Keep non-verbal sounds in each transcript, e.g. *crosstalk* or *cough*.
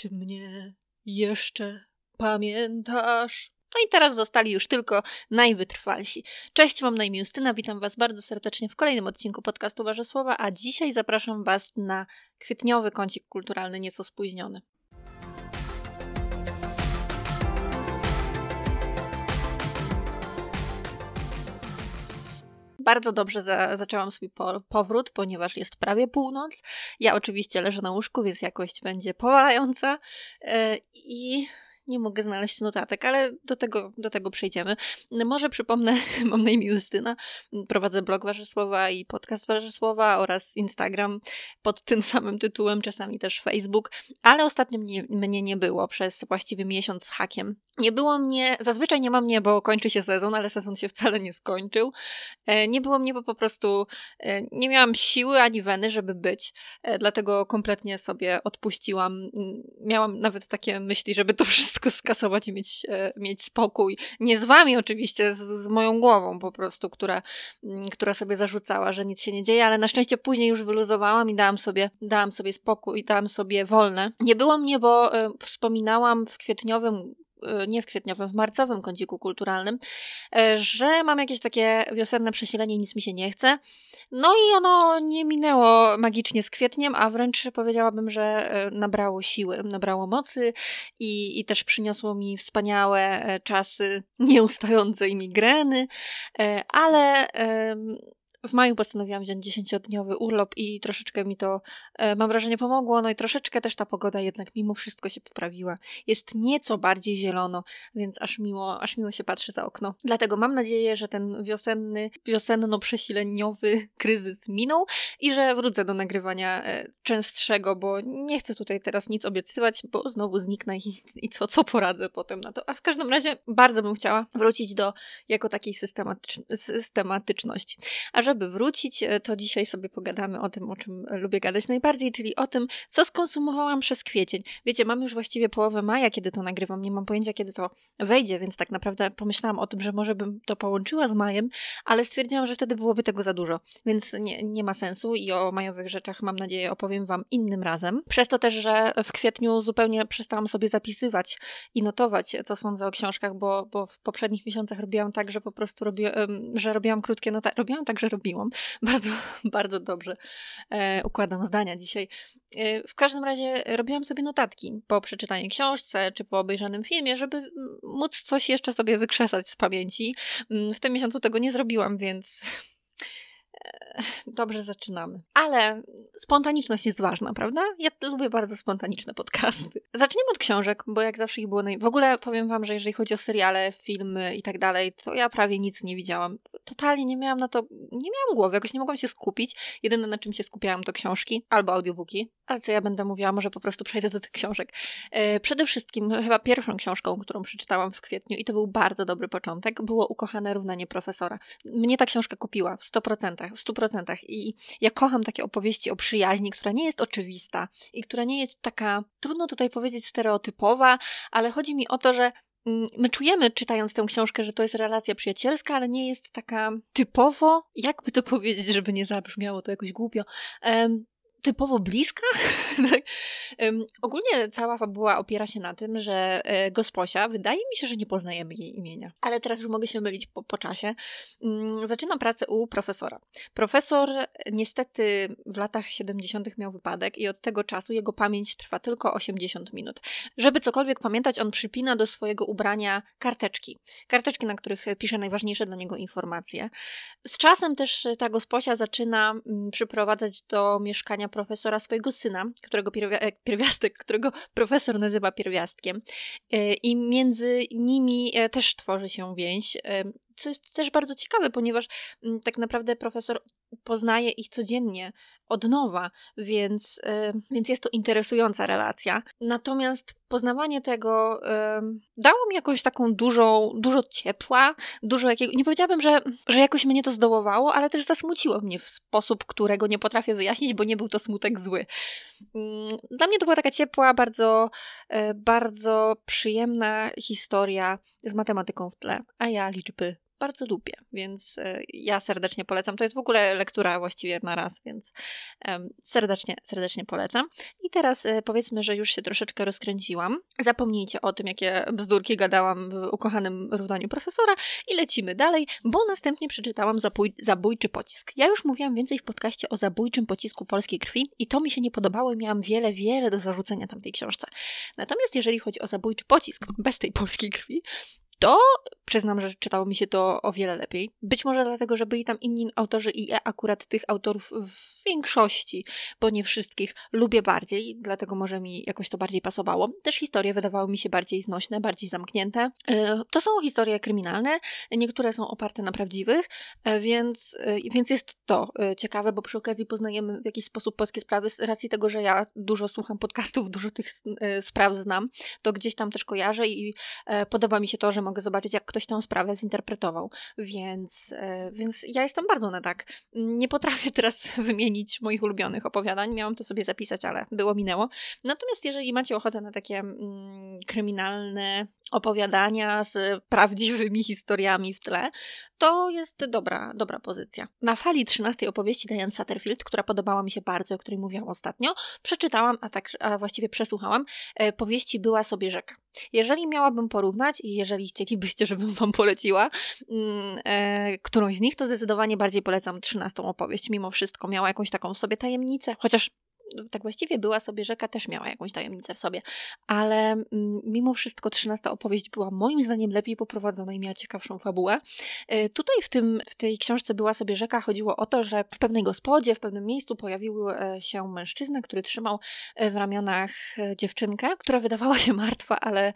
Czy mnie jeszcze pamiętasz? No i teraz zostali już tylko najwytrwalsi. Cześć, mam na imię Justyna, witam Was bardzo serdecznie w kolejnym odcinku podcastu Wasze Słowa, a dzisiaj zapraszam Was na kwietniowy kącik kulturalny, nieco spóźniony. Bardzo dobrze za, zaczęłam swój po, powrót, ponieważ jest prawie północ. Ja oczywiście leżę na łóżku, więc jakość będzie powalająca. Yy, I nie mogę znaleźć notatek, ale do tego, do tego przejdziemy. Może przypomnę, *laughs* mam na imię Justyna, prowadzę blog Warzysłowa i podcast Warzysłowa oraz Instagram pod tym samym tytułem, czasami też Facebook, ale ostatnio mnie, mnie nie było przez właściwie miesiąc z hakiem. Nie było mnie, zazwyczaj nie ma mnie, bo kończy się sezon, ale sezon się wcale nie skończył. E, nie było mnie, bo po prostu e, nie miałam siły ani weny, żeby być, e, dlatego kompletnie sobie odpuściłam. Miałam nawet takie myśli, żeby to wszystko skasować i mieć, mieć spokój. Nie z wami oczywiście, z, z moją głową po prostu, która, która sobie zarzucała, że nic się nie dzieje, ale na szczęście później już wyluzowałam i dałam sobie, dałam sobie spokój, dałam sobie wolne. Nie było mnie, bo wspominałam w kwietniowym E, nie w kwietniowym, w marcowym kąciku kulturalnym, e, że mam jakieś takie wiosenne przesilenie, nic mi się nie chce. No i ono nie minęło magicznie z kwietniem, a wręcz powiedziałabym, że e, nabrało siły, nabrało mocy i, i też przyniosło mi wspaniałe czasy *laughs* nieustającej migreny, ale w maju postanowiłam wziąć 10-dniowy urlop i troszeczkę mi to, e, mam wrażenie, pomogło. No i troszeczkę też ta pogoda jednak mimo wszystko się poprawiła. Jest nieco bardziej zielono, więc aż miło, aż miło się patrzy za okno. Dlatego mam nadzieję, że ten wiosenny, wiosenno-przesileniowy *laughs* kryzys minął i że wrócę do nagrywania e, częstszego, bo nie chcę tutaj teraz nic obiecywać, bo znowu zniknę i, i co, co poradzę potem na to. A w każdym razie bardzo bym chciała wrócić do jako takiej systematycz systematyczności. A że żeby wrócić, e, to dzisiaj sobie pogadamy o tym, o czym lubię gadać najbardziej, czyli o tym, co skonsumowałam przez kwiecień. Wiecie, mam już właściwie połowę maja, kiedy to nagrywam, nie mam pojęcia, kiedy to wejdzie, więc tak naprawdę pomyślałam o tym, że może bym to połączyła z majem, ale stwierdziłam, że wtedy byłoby tego za dużo, więc nie, nie ma sensu i o majowych rzeczach mam nadzieję opowiem Wam innym razem. Przez to też, że w kwietniu zupełnie przestałam sobie zapisywać i notować, co sądzę o książkach, bo, bo w poprzednich miesiącach robiłam tak, że po prostu że robiłam krótkie notatki, robiłam tak, że robiłam. *laughs* Bardzo, bardzo dobrze e, układam zdania dzisiaj. E, w każdym razie robiłam sobie notatki po przeczytaniu książce czy po obejrzanym filmie, żeby móc coś jeszcze sobie wykrzesać z pamięci. W tym miesiącu tego nie zrobiłam, więc *laughs* *laughs* dobrze zaczynamy. Ale spontaniczność jest ważna, prawda? Ja lubię bardzo spontaniczne podcasty. Zaczniemy od książek, bo jak zawsze ich było naj... W ogóle powiem wam, że jeżeli chodzi o seriale, filmy i tak dalej, to ja prawie nic nie widziałam. Totalnie nie miałam na to... Nie miałam głowy, jakoś nie mogłam się skupić. Jedyne na czym się skupiałam to książki albo audiobooki. Ale co ja będę mówiła, może po prostu przejdę do tych książek. E, przede wszystkim chyba pierwszą książką, którą przeczytałam w kwietniu i to był bardzo dobry początek, było Ukochane równanie profesora. Mnie ta książka kupiła w 100%, w 100%. I ja kocham takie opowieści o przyjaźni, która nie jest oczywista i która nie jest taka, trudno tutaj powiedzieć stereotypowa, ale chodzi mi o to, że mm, My czujemy, czytając tę książkę, że to jest relacja przyjacielska, ale nie jest taka typowo, jakby to powiedzieć, żeby nie zabrzmiało to jakoś głupio, typowo bliska. *laughs* um, ogólnie cała fabuła opiera się na tym, że e, gosposia, wydaje mi się, że nie poznajemy jej imienia, ale teraz już mogę się mylić po, po czasie, um, zaczyna pracę u profesora. Profesor niestety w latach 70. miał wypadek i od tego czasu jego pamięć trwa tylko 80 minut. Żeby cokolwiek pamiętać, on przypina do swojego ubrania karteczki. Karteczki, na których pisze najważniejsze dla niego informacje. Z czasem też ta gosposia zaczyna um, przyprowadzać do mieszkania profesora swojego syna, którego e, pierwiastek, *laughs* którego profesor nazywa pierwiastkiem. E, I między nimi e, też tworzy się więź, co jest też bardzo ciekawe, ponieważ mm, tak naprawdę profesor poznaje ich codziennie od nowa, więc, yy, więc jest to interesująca relacja. Natomiast poznawanie tego dało mi jakąś taką dużą, dużo ciepła, dużo jakiego. Nie powiedziałabym, że, że jakoś mnie to zdołowało, ale też zasmuciło mnie w sposób, którego nie potrafię wyjaśnić, bo nie był to smutek zły. Yy, dla mnie to była taka ciepła, bardzo, y, bardzo przyjemna historia z matematyką w tle, a ja liczby bardzo lubię, więc e, ja serdecznie polecam. To jest w ogóle lektura właściwie na raz, więc serdecznie, serdecznie polecam. I teraz e, powiedzmy, że już się troszeczkę rozkręciłam. Zapomnijcie o tym, jakie bzdurki gadałam w ukochanym równaniu profesora i lecimy dalej, bo następnie przeczytałam Zabój, Zabójczy Pocisk. Ja już mówiłam więcej w podcaście o zabójczym pocisku polskiej krwi i to mi się nie podobało i miałam wiele, wiele do zarzucenia tamtej książce. Natomiast jeżeli chodzi o zabójczy pocisk bez tej polskiej krwi, to przyznam, że czytało mi się to o wiele lepiej. Być może dlatego, że byli tam inni autorzy i ja akurat tych autorów w większości, bo nie wszystkich, lubię bardziej, dlatego może mi jakoś to bardziej pasowało. Też historie wydawały mi się bardziej znośne, bardziej zamknięte. E, to są historie kryminalne, niektóre są oparte na prawdziwych, e, więc, e, więc jest to ciekawe, bo przy okazji poznajemy w jakiś sposób polskie sprawy z racji tego, że ja dużo słucham podcastów, dużo tych spraw znam, to gdzieś tam też kojarzę i podoba mi się to, że mogę zobaczyć, jak ktoś tę sprawę zinterpretował. Więc, e, więc ja jestem bardzo na tak. Nie potrafię *laughs* teraz wymienić moich ulubionych opowiadań. Miałam to sobie zapisać, ale było minęło. Natomiast jeżeli macie ochotę na takie mm, kryminalne opowiadania z prawdziwymi historiami w tle, to jest dobra, dobra pozycja. Na fali 13 opowieści Diane Satterfield, która podobała mi się bardzo, o której mówiłam ostatnio, przeczytałam, a tak a właściwie przesłuchałam, e, powieści Była sobie rzeka. Jeżeli miałabym porównać i jeżeli chcielibyście, żebym wam poleciła e, którąś z nich, to zdecydowanie bardziej polecam 13 opowieść. Mimo wszystko miała jakąś taką w sobie tajemnicę, chociaż tak właściwie była sobie rzeka, też miała jakąś tajemnicę w sobie, ale mm, mimo wszystko trzynasta opowieść była moim zdaniem lepiej poprowadzona i miała ciekawszą fabułę. E, tutaj w, tym, w tej książce była sobie rzeka, chodziło o to, że w pewnej gospodzie, w pewnym miejscu pojawił e, się mężczyzna, który trzymał e, w ramionach dziewczynkę, która wydawała się martwa, ale,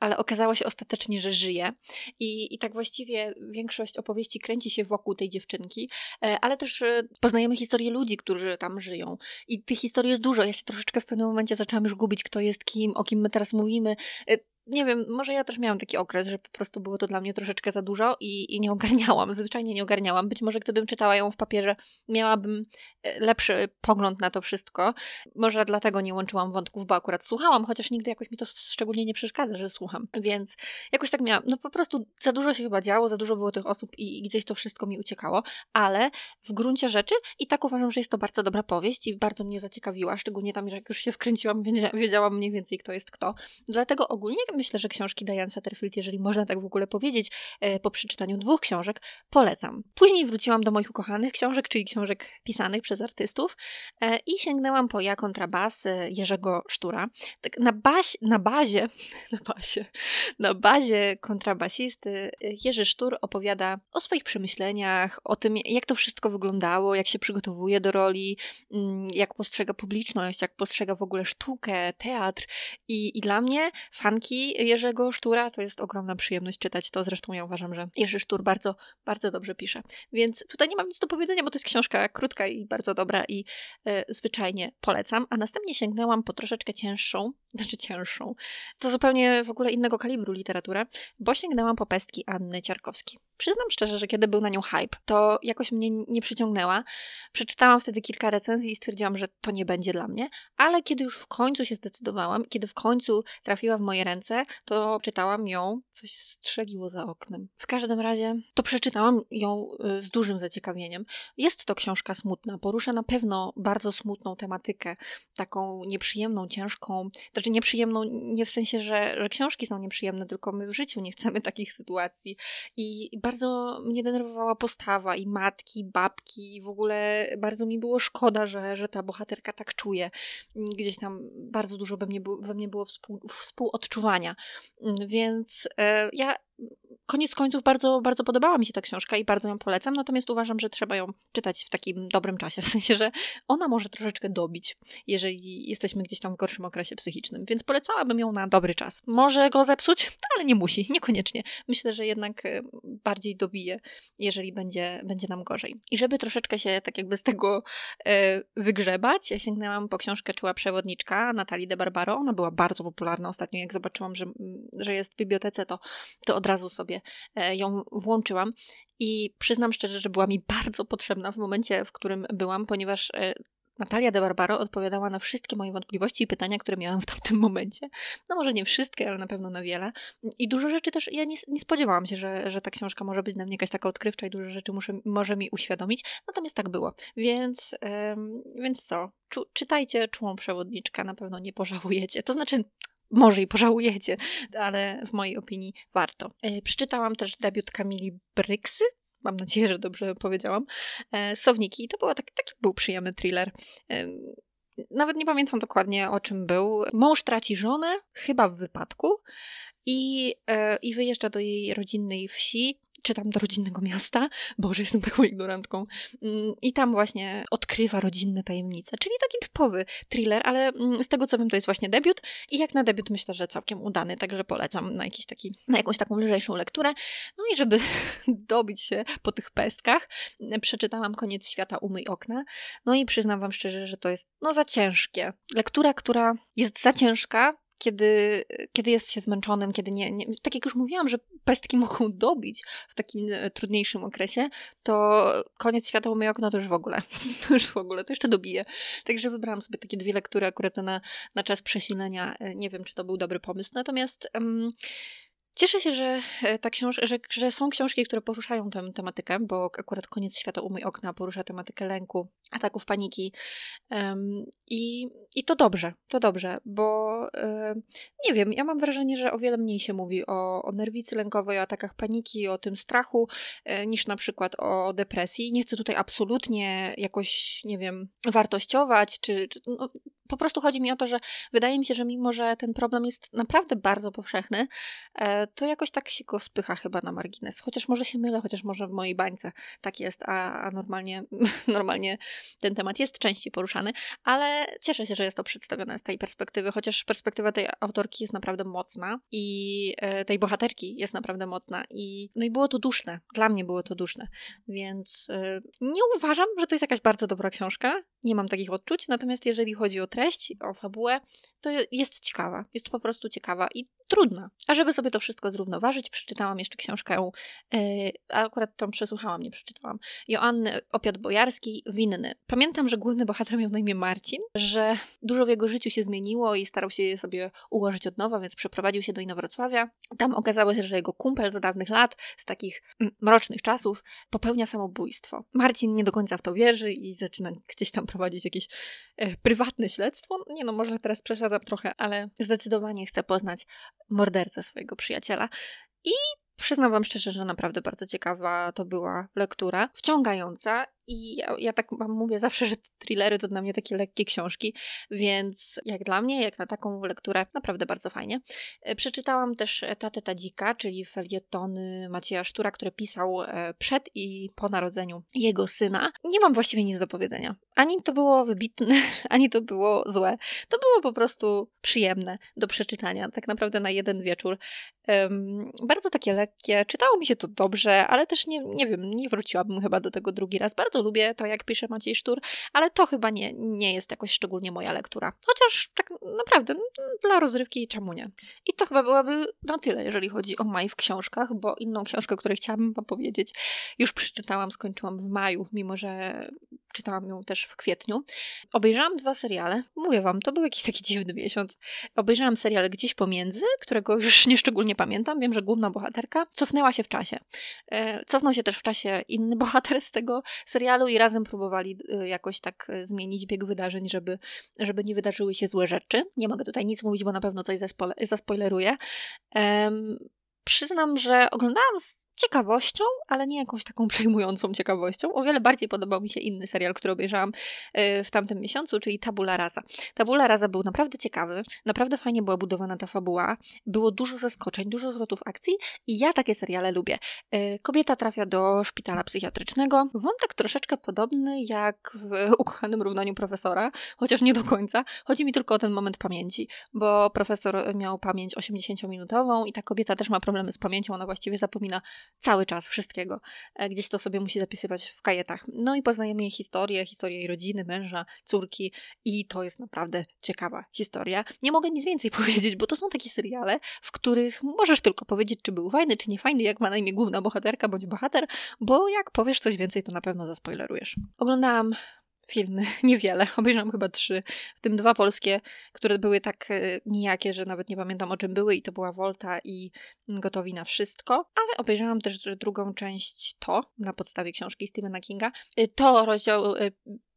ale okazało się ostatecznie, że żyje. I, I tak właściwie większość opowieści kręci się wokół tej dziewczynki, ale też poznajemy historię ludzi, którzy tam żyją. I tych historii jest dużo. Ja się troszeczkę w pewnym momencie zaczęłam już gubić, kto jest kim, o kim my teraz mówimy. Nie wiem, może ja też miałam taki okres, że po prostu było to dla mnie troszeczkę za dużo i, i nie ogarniałam, *laughs* zwyczajnie nie ogarniałam. Być może gdybym czytała ją w papierze, miałabym e, lepszy pogląd na to wszystko. Może dlatego nie łączyłam wątków, bo akurat słuchałam, chociaż nigdy jakoś mi to szczególnie nie przeszkadza, że słucham. Więc jakoś tak miałam, no po prostu za dużo się chyba działo, za dużo było tych osób i, i gdzieś to wszystko mi uciekało, ale w gruncie rzeczy i tak uważam, że jest to bardzo dobra powieść i bardzo mnie zaciekawiła, szczególnie tam, że jak już się wkręciłam, wiedziałam mniej więcej kto jest kto. Dlatego ogólnie myślę, że książki Diane Satterfield, jeżeli można tak w ogóle powiedzieć, e, po przeczytaniu dwóch książek, polecam. Później wróciłam do moich ukochanych książek, czyli książek pisanych przez artystów e, i sięgnęłam po Ja kontrabas e, Jerzego Sztura. Tak na, baś, na bazie, *laughs* na bazie, na bazie kontrabasisty Jerzy Sztur opowiada o swoich przemyśleniach, o tym, jak to wszystko wyglądało, jak się przygotowuje do roli, mm, jak postrzega publiczność, jak postrzega w ogóle sztukę, teatr. I, i dla mnie, fanki Jerzego Sztura to jest ogromna przyjemność czytać to. Zresztą ja uważam, że Jerzy Sztur bardzo, bardzo dobrze pisze. Więc tutaj nie mam nic do powiedzenia, bo to jest książka krótka i bardzo dobra i e, zwyczajnie polecam. A następnie sięgnęłam po troszeczkę cięższą, znaczy cięższą, to zupełnie w ogóle innego kalibru literaturę, bo sięgnęłam po pestki Anny Ciarkowskiej. Przyznam szczerze, że kiedy był na nią hype, to jakoś mnie nie przyciągnęła. Przeczytałam wtedy kilka recenzji i stwierdziłam, że to nie będzie dla mnie, ale kiedy już w końcu się zdecydowałam, kiedy w końcu trafiła w moje ręce, to czytałam ją, coś strzeliło za oknem. W każdym razie to przeczytałam ją y, z dużym zaciekawieniem. Jest to książka smutna, porusza na pewno bardzo smutną tematykę, taką nieprzyjemną, ciężką, znaczy nieprzyjemną nie w sensie, że, że książki są nieprzyjemne, tylko my w życiu nie chcemy takich sytuacji i bardzo mnie denerwowała postawa i matki, babki, i w ogóle bardzo mi było szkoda, że, że ta bohaterka tak czuje. Gdzieś tam bardzo dużo we mnie, we mnie było współ, współodczuwania. Więc e, ja koniec końców bardzo, bardzo podobała mi się ta książka i bardzo ją polecam, natomiast uważam, że trzeba ją czytać w takim dobrym czasie, w sensie, że ona może troszeczkę dobić, jeżeli jesteśmy gdzieś tam w gorszym okresie psychicznym, więc polecałabym ją na dobry czas. Może go zepsuć, ale nie musi, *laughs* niekoniecznie. Myślę, że jednak e, bardziej dobije, jeżeli będzie, będzie nam gorzej. I żeby troszeczkę się tak jakby z tego e, wygrzebać, ja sięgnęłam po książkę Czuła Przewodniczka Natalii de Barbaro. Ona była bardzo popularna ostatnio, jak zobaczyłam, że, że jest w bibliotece, to, to od razu sobie e, ją włączyłam. I przyznam szczerze, że była mi bardzo potrzebna w momencie, w którym byłam, ponieważ e, Natalia de Barbaro odpowiadała na wszystkie moje wątpliwości i pytania, które miałam w tamtym *laughs* momencie. No może nie wszystkie, ale na pewno na wiele. I dużo rzeczy też, ja nie, nie spodziewałam się, że, że ta książka może być dla mnie jakaś taka odkrywcza i dużo rzeczy muszę, może mi uświadomić. Natomiast tak było. Więc, ym, więc co? Czu, czytajcie Czułą Przewodniczkę, na pewno nie pożałujecie. To znaczy, może i pożałujecie, ale w mojej opinii warto. Yy, przeczytałam też debiut Kamili Bryksy, mam nadzieję, że dobrze powiedziałam, e, Sowniki. To był taki, taki był przyjemny thriller. E, nawet nie pamiętam dokładnie o czym był. Mąż traci żonę, chyba w wypadku, i, e, i wyjeżdża do jej rodzinnej wsi czy tam do rodzinnego miasta. Boże, jestem taką ignorantką. Mm, I tam właśnie odkrywa rodzinne tajemnice. Czyli taki typowy thriller, ale mm, z tego co wiem, to jest właśnie debiut. I jak na debiut myślę, że całkiem udany, także polecam na, jakiś taki, na jakąś taką lżejszą lekturę. No i żeby *laughs* dobić się po tych pestkach, przeczytałam Koniec świata, umyj okna. No i przyznam wam szczerze, że to jest no za ciężkie. Lektura, która jest za ciężka, kiedy, kiedy jest się zmęczonym, kiedy nie, nie, tak jak już mówiłam, że pestki *laughs* mogą dobić w takim e, trudniejszym okresie, to koniec świata umyj okno to już w ogóle, *laughs* to już w ogóle, to jeszcze dobije. Także wybrałam sobie takie dwie lektury akurat na, na czas przesilenia. E, nie wiem, czy to był dobry pomysł, natomiast um, Cieszę się, że, e, ta książ- że, że są książki, które poruszają tę tematykę, bo akurat Koniec Świata umyj okna porusza tematykę lęku, ataków paniki. Um, i, I to dobrze, to dobrze, bo um, nie wiem, ja mam wrażenie, że o wiele mniej się mówi o, o nerwicy lękowej, o atakach paniki, o tym strachu, e, niż na przykład o depresji. Nie chcę tutaj absolutnie jakoś, nie wiem, wartościować, czy, czy no, po prostu chodzi mi o to, że wydaje mi się, że mimo, że ten problem jest naprawdę bardzo powszechny, e, to jakoś tak się go spycha chyba na margines. Chociaż może się mylę, chociaż może w mojej bańce tak jest, a, a normalnie, *laughs* normalnie ten temat jest częściej poruszany, ale cieszę się, że jest to przedstawione z tej perspektywy, chociaż perspektywa tej autorki jest naprawdę mocna i e, tej bohaterki jest naprawdę mocna i no i było to duszne. Dla mnie było to duszne, więc e, nie uważam, że to jest jakaś bardzo dobra książka. Nie mam takich odczuć, natomiast jeżeli chodzi o treść, o fabułę, to jest ciekawa. Jest po prostu ciekawa i trudna. A żeby sobie to wszystko zrównoważyć, przeczytałam jeszcze książkę, yy, akurat tą przesłuchałam, nie przeczytałam, Joanny Opiat-Bojarskiej, Winny. Pamiętam, że główny bohater miał na imię Marcin, że dużo w jego życiu się zmieniło i starał się je sobie ułożyć od nowa, więc przeprowadził się do Inowrocławia. Tam okazało się, że jego kumpel z dawnych lat, z takich mm, mrocznych czasów, popełnia samobójstwo. Marcin nie do końca w to wierzy i zaczyna gdzieś tam prowadzić jakieś e, prywatne śledztwo. Nie no, może teraz przesadzam trochę, ale zdecydowanie chcę poznać mordercę swojego przyjaciela. I przyznam Wam szczerze, że naprawdę bardzo ciekawa to była lektura, wciągająca i ja, ja, tak wam mówię zawsze, że thrillery to dla mnie takie lekkie książki, więc jak dla mnie, jak na taką lekturę, naprawdę bardzo fajnie. E, przeczytałam też Tatę Tadzika, czyli felietony Macieja Sztura, który pisał e, przed i po narodzeniu jego syna. Nie mam właściwie nic do powiedzenia. Ani to było wybitne, *laughs* ani to było złe. To było po prostu przyjemne do przeczytania, tak naprawdę na jeden wieczór. Um, bardzo takie lekkie, czytało mi się to dobrze, ale też nie, nie wiem, nie wróciłabym chyba do tego drugi raz. Bardzo lubię to, jak pisze Maciej Sztur, ale to chyba nie, nie jest jakoś szczególnie moja lektura. Chociaż tak naprawdę dla rozrywki czemu nie. I to chyba byłaby na tyle, jeżeli chodzi o maj w książkach, bo inną książkę, o której chciałabym wam powiedzieć, już przeczytałam, skończyłam w maju, mimo że czytałam ją też w kwietniu. Obejrzałam dwa seriale. Mówię wam, to był jakiś taki dziwny miesiąc. Obejrzałam serial gdzieś pomiędzy, którego już *laughs* nieszczególnie pamiętam. Wiem, że główna bohaterka cofnęła się w czasie. E, cofnął się też w czasie inny *laughs* bohater z tego serialu i razem próbowali e, jakoś tak e, zmienić bieg wydarzeń, żeby, żeby nie wydarzyły się złe rzeczy. Nie mogę tutaj nic mówić, bo na pewno coś zaspoileruję. Przyznam, że oglądałam ciekawością, ale nie jakąś taką *laughs* przejmującą ciekawością. O wiele bardziej podobał mi się inny serial, który obejrzałam e, w tamtym miesiącu, czyli Tabula Rasa. Tabula Rasa był naprawdę ciekawy, naprawdę fajnie była budowana ta fabuła, było dużo zaskoczeń, dużo zwrotów akcji i ja takie seriale lubię. E, kobieta trafia do szpitala psychiatrycznego. Wątek troszeczkę podobny jak w *laughs* ukochanym równaniu profesora, chociaż nie do końca. Chodzi mi tylko o ten moment pamięci, bo profesor miał pamięć 80-minutową i ta kobieta też ma problemy z pamięcią, ona właściwie zapomina cały czas wszystkiego. E, gdzieś to sobie musi zapisywać w kajetach. No i poznajemy jej historię, historię jej rodziny, męża, córki i to jest naprawdę ciekawa historia. Nie mogę nic więcej *laughs* powiedzieć, bo to są takie seriale, w których możesz tylko powiedzieć, czy był fajny, czy nie fajny, jak ma na imię główna bohaterka bądź bohater, bo jak powiesz coś więcej, to na pewno zaspoilerujesz. Oglądałam filmy, *laughs* niewiele. Obejrzałam chyba trzy, w tym dwa polskie, które były tak e, nijakie, że nawet nie pamiętam o czym były i to była Volta i Gotowi na wszystko. Ale obejrzałam też drugą część To, na podstawie książki Stephena Kinga. E, to rozdział e,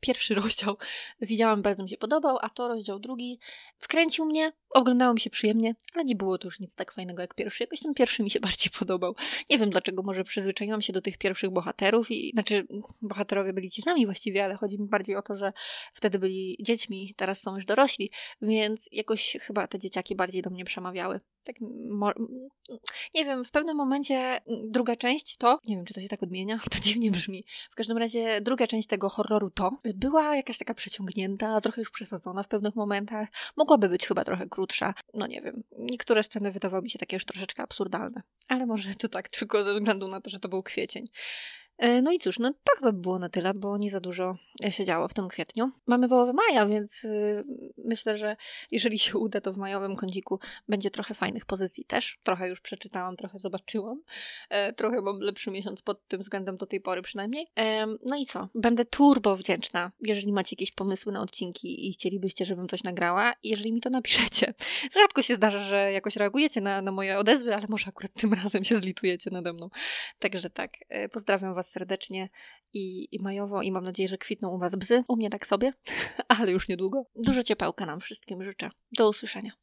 pierwszy *laughs* rozdział widziałam, bardzo mi się podobał, a to rozdział drugi wkręcił mnie, oglądało mi się przyjemnie, ale nie było to już nic tak fajnego jak pierwszy. Jakoś ten pierwszy mi się *laughs* bardziej podobał. Nie wiem dlaczego, może przyzwyczaiłam się do tych pierwszych bohaterów i znaczy bohaterowie byli ci sami właściwie, ale chodzi mi bardziej o to, że wtedy byli dziećmi, teraz są już dorośli, więc jakoś chyba te dzieciaki bardziej do mnie przemawiały. Tak, nie wiem, w pewnym momencie druga część to, nie wiem czy to się tak odmienia, *laughs* to dziwnie brzmi. W każdym razie druga część tego horroru to była jakaś taka przeciągnięta, trochę już przesadzona w pewnych momentach. Mogłaby być chyba trochę krótsza. No nie wiem. Niektóre sceny wydawały mi się takie już troszeczkę absurdalne. Ale może to tak tylko ze względu na to, że to był kwiecień. E, no i cóż, no tak by było na tyle, bo nie za dużo się działo w tym kwietniu. Mamy wołowy maja, więc y, myślę, że jeżeli się uda, to w majowym kąciku będzie trochę fajnych pozycji też. Trochę już przeczytałam, trochę zobaczyłam. E, trochę mam lepszy miesiąc pod tym względem do tej pory przynajmniej. E, no i co? Będę turbo wdzięczna, jeżeli macie jakieś pomysły na odcinki i chcielibyście, żebym coś nagrała, jeżeli mi to napiszecie. *laughs* Rzadko się zdarza, że jakoś reagujecie na, na moje odezwy, ale może akurat tym razem się zlitujecie nade mną. Także tak, pozdrawiam Was serdecznie i, i majowo i mam nadzieję, że kwitną u Was bzy. U mnie tak sobie, *laughs* ale już niedługo. Dużo ciepełka nam wszystkim życzę. Do usłyszenia.